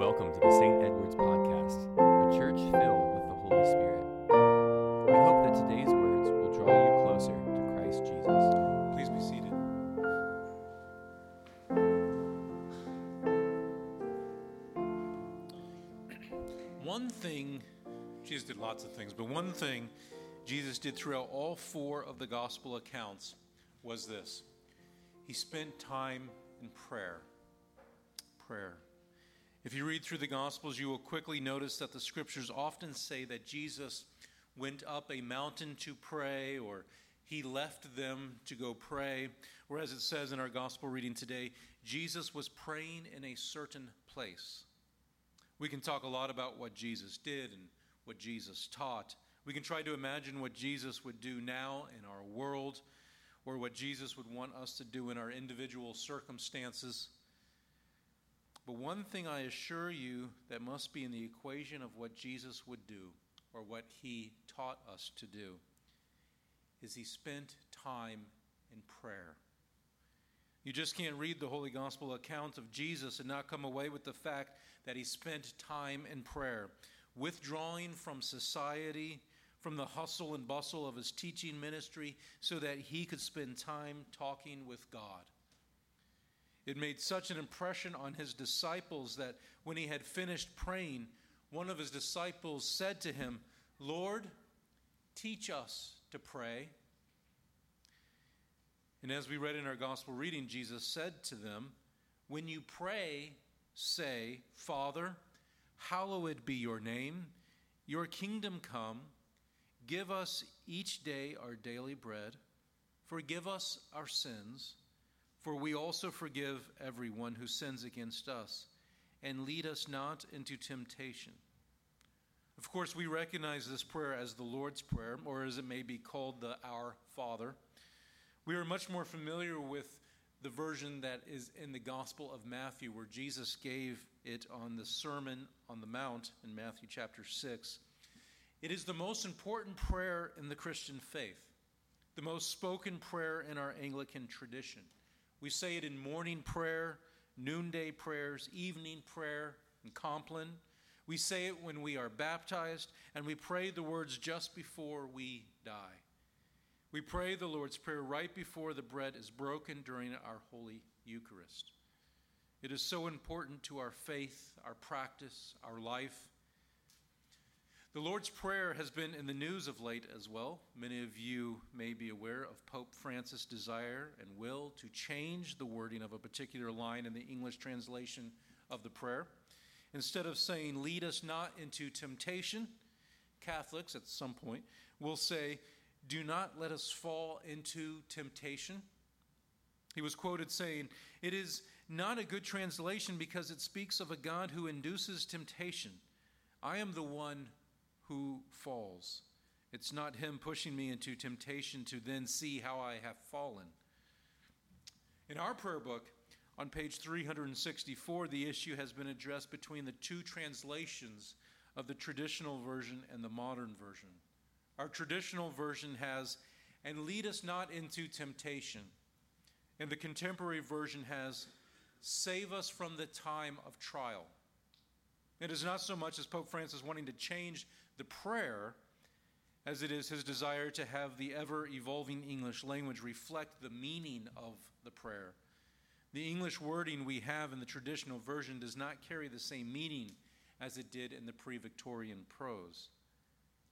Welcome to the St. Edward's Podcast, a church filled with the Holy Spirit. We hope that today's words will draw you closer to Christ Jesus. Please be seated. One thing, Jesus did lots of things, but one thing Jesus did throughout all four of the gospel accounts was this He spent time in prayer. Prayer. If you read through the Gospels, you will quickly notice that the scriptures often say that Jesus went up a mountain to pray or he left them to go pray. Whereas it says in our Gospel reading today, Jesus was praying in a certain place. We can talk a lot about what Jesus did and what Jesus taught. We can try to imagine what Jesus would do now in our world or what Jesus would want us to do in our individual circumstances. But one thing I assure you that must be in the equation of what Jesus would do or what he taught us to do is he spent time in prayer. You just can't read the Holy Gospel account of Jesus and not come away with the fact that he spent time in prayer, withdrawing from society, from the hustle and bustle of his teaching ministry, so that he could spend time talking with God. It made such an impression on his disciples that when he had finished praying, one of his disciples said to him, Lord, teach us to pray. And as we read in our gospel reading, Jesus said to them, When you pray, say, Father, hallowed be your name, your kingdom come, give us each day our daily bread, forgive us our sins, for we also forgive everyone who sins against us, and lead us not into temptation. Of course, we recognize this prayer as the Lord's Prayer, or as it may be called the Our Father. We are much more familiar with the version that is in the Gospel of Matthew, where Jesus gave it on the Sermon on the Mount in Matthew chapter 6. It is the most important prayer in the Christian faith, the most spoken prayer in our Anglican tradition. We say it in morning prayer, noonday prayers, evening prayer, and Compline. We say it when we are baptized, and we pray the words just before we die. We pray the Lord's Prayer right before the bread is broken during our Holy Eucharist. It is so important to our faith, our practice, our life. The Lord's Prayer has been in the news of late as well. Many of you may be aware of Pope Francis' desire and will to change the wording of a particular line in the English translation of the prayer. Instead of saying, Lead us not into temptation, Catholics at some point will say, Do not let us fall into temptation. He was quoted saying, It is not a good translation because it speaks of a God who induces temptation. I am the one who falls. It's not him pushing me into temptation to then see how I have fallen. In our prayer book, on page 364, the issue has been addressed between the two translations of the traditional version and the modern version. Our traditional version has, and lead us not into temptation. And the contemporary version has, save us from the time of trial. It is not so much as Pope Francis wanting to change the prayer as it is his desire to have the ever evolving English language reflect the meaning of the prayer. The English wording we have in the traditional version does not carry the same meaning as it did in the pre Victorian prose.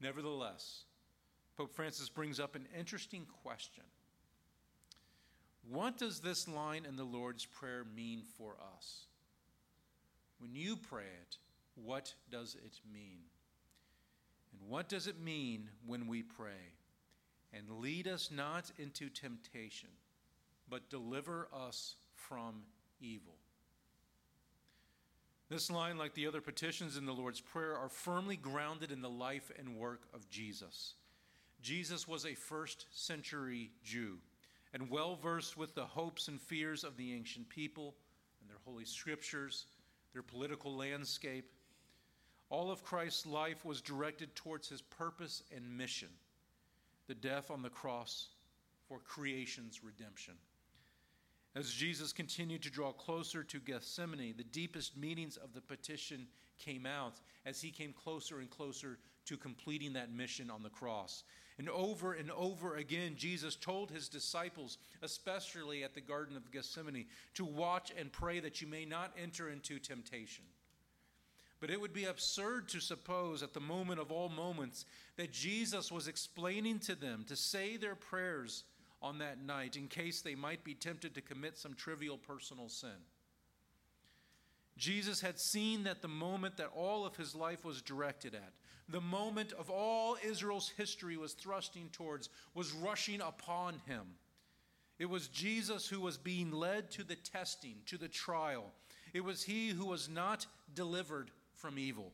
Nevertheless, Pope Francis brings up an interesting question. What does this line in the Lord's Prayer mean for us? When you pray it, what does it mean? And what does it mean when we pray? And lead us not into temptation, but deliver us from evil. This line, like the other petitions in the Lord's Prayer, are firmly grounded in the life and work of Jesus. Jesus was a first century Jew and well versed with the hopes and fears of the ancient people and their holy scriptures, their political landscape. All of Christ's life was directed towards his purpose and mission the death on the cross for creation's redemption. As Jesus continued to draw closer to Gethsemane, the deepest meanings of the petition came out as he came closer and closer to completing that mission on the cross. And over and over again, Jesus told his disciples, especially at the Garden of Gethsemane, to watch and pray that you may not enter into temptation. But it would be absurd to suppose at the moment of all moments that Jesus was explaining to them to say their prayers on that night in case they might be tempted to commit some trivial personal sin. Jesus had seen that the moment that all of his life was directed at, the moment of all Israel's history was thrusting towards, was rushing upon him. It was Jesus who was being led to the testing, to the trial. It was he who was not delivered from evil.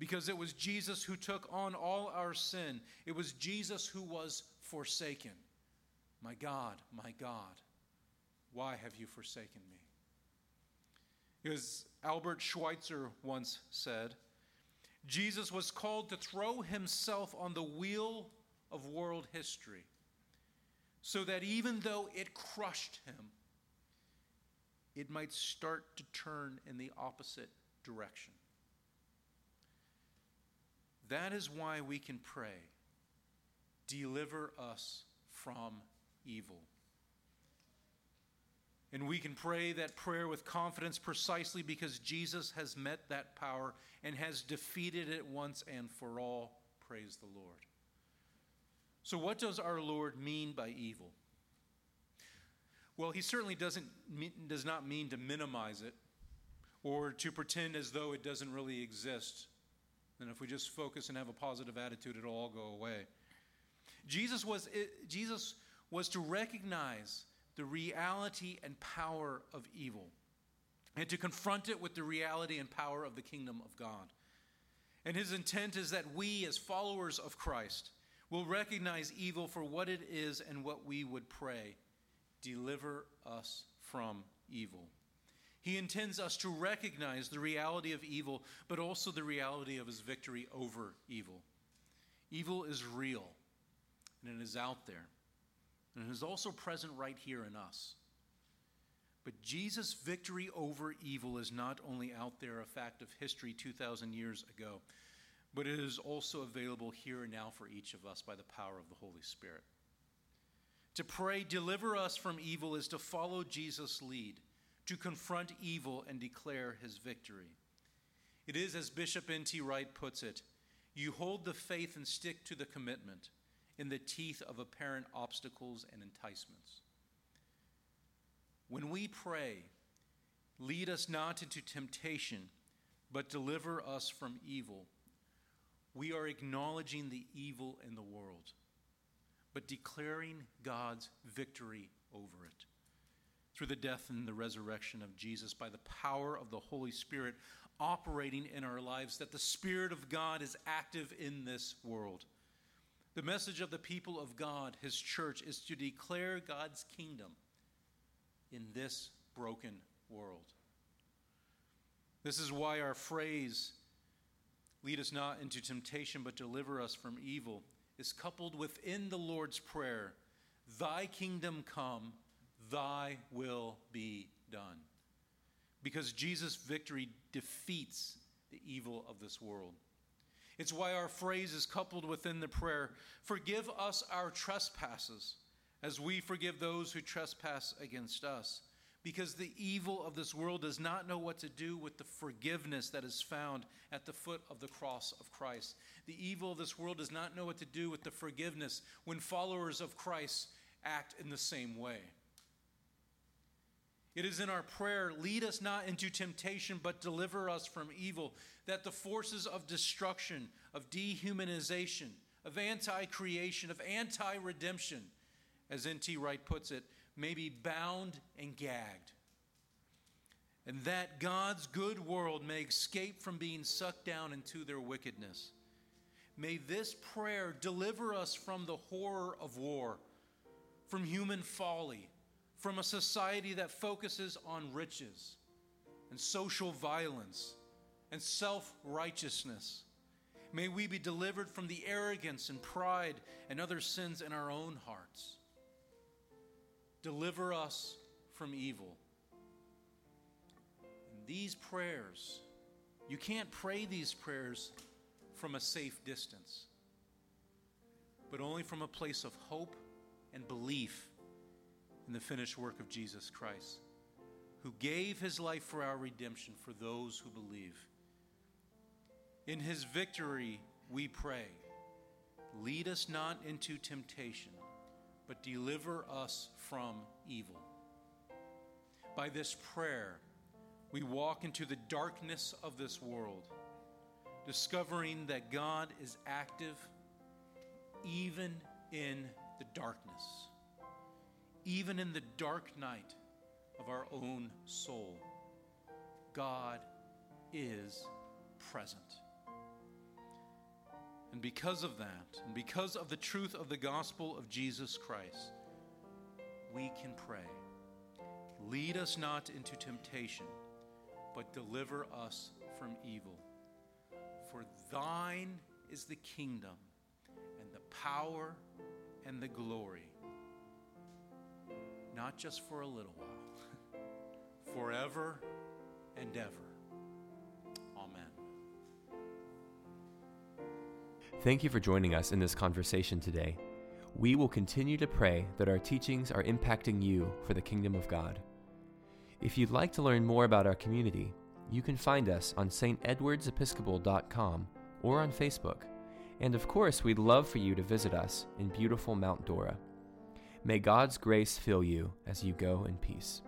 Because it was Jesus who took on all our sin. It was Jesus who was forsaken. My God, my God, why have you forsaken me? As Albert Schweitzer once said, Jesus was called to throw himself on the wheel of world history so that even though it crushed him, it might start to turn in the opposite direction. That is why we can pray, deliver us from evil. And we can pray that prayer with confidence precisely because Jesus has met that power and has defeated it once and for all. Praise the Lord. So, what does our Lord mean by evil? Well, he certainly doesn't does not mean to minimize it or to pretend as though it doesn't really exist. And if we just focus and have a positive attitude, it'll all go away. Jesus was, Jesus was to recognize the reality and power of evil and to confront it with the reality and power of the kingdom of God. And his intent is that we, as followers of Christ, will recognize evil for what it is and what we would pray deliver us from evil. He intends us to recognize the reality of evil, but also the reality of his victory over evil. Evil is real, and it is out there. And it is also present right here in us. But Jesus' victory over evil is not only out there, a fact of history 2,000 years ago, but it is also available here and now for each of us by the power of the Holy Spirit. To pray, deliver us from evil, is to follow Jesus' lead, to confront evil and declare his victory. It is, as Bishop N.T. Wright puts it, you hold the faith and stick to the commitment in the teeth of apparent obstacles and enticements. When we pray, lead us not into temptation, but deliver us from evil, we are acknowledging the evil in the world, but declaring God's victory over it. Through the death and the resurrection of Jesus, by the power of the Holy Spirit operating in our lives, that the Spirit of God is active in this world. The message of the people of God, his church, is to declare God's kingdom in this broken world. This is why our phrase, lead us not into temptation, but deliver us from evil, is coupled within the Lord's Prayer Thy kingdom come, thy will be done. Because Jesus' victory defeats the evil of this world. It's why our phrase is coupled within the prayer Forgive us our trespasses, as we forgive those who trespass against us. Because the evil of this world does not know what to do with the forgiveness that is found at the foot of the cross of Christ. The evil of this world does not know what to do with the forgiveness when followers of Christ act in the same way. It is in our prayer, lead us not into temptation, but deliver us from evil, that the forces of destruction, of dehumanization, of anti creation, of anti redemption, as N.T. Wright puts it, may be bound and gagged. And that God's good world may escape from being sucked down into their wickedness. May this prayer deliver us from the horror of war, from human folly from a society that focuses on riches and social violence and self righteousness. May we be delivered from the arrogance and pride and other sins in our own hearts. Deliver us from evil. And these prayers, you can't pray these prayers from a safe distance, but only from a place of hope and belief the finished work of Jesus Christ, who gave his life for our redemption for those who believe. In his victory, we pray, lead us not into temptation, but deliver us from evil. By this prayer, we walk into the darkness of this world, discovering that God is active even in the darkness, even in the dark night of our own soul. God is present. And because of that, and because of the truth of the gospel of Jesus Christ, we can pray Lead us not into temptation, but deliver us from evil. For thine is the kingdom, and the power, and the glory, not just for a little while, forever and ever. Amen. Thank you for joining us in this conversation today. We will continue to pray that our teachings are impacting you for the kingdom of God. If you'd like to learn more about our community, you can find us on stedwardsepiscopal.com or on Facebook. And of course, we'd love for you to visit us in beautiful Mount Dora. May God's grace fill you as you go in peace.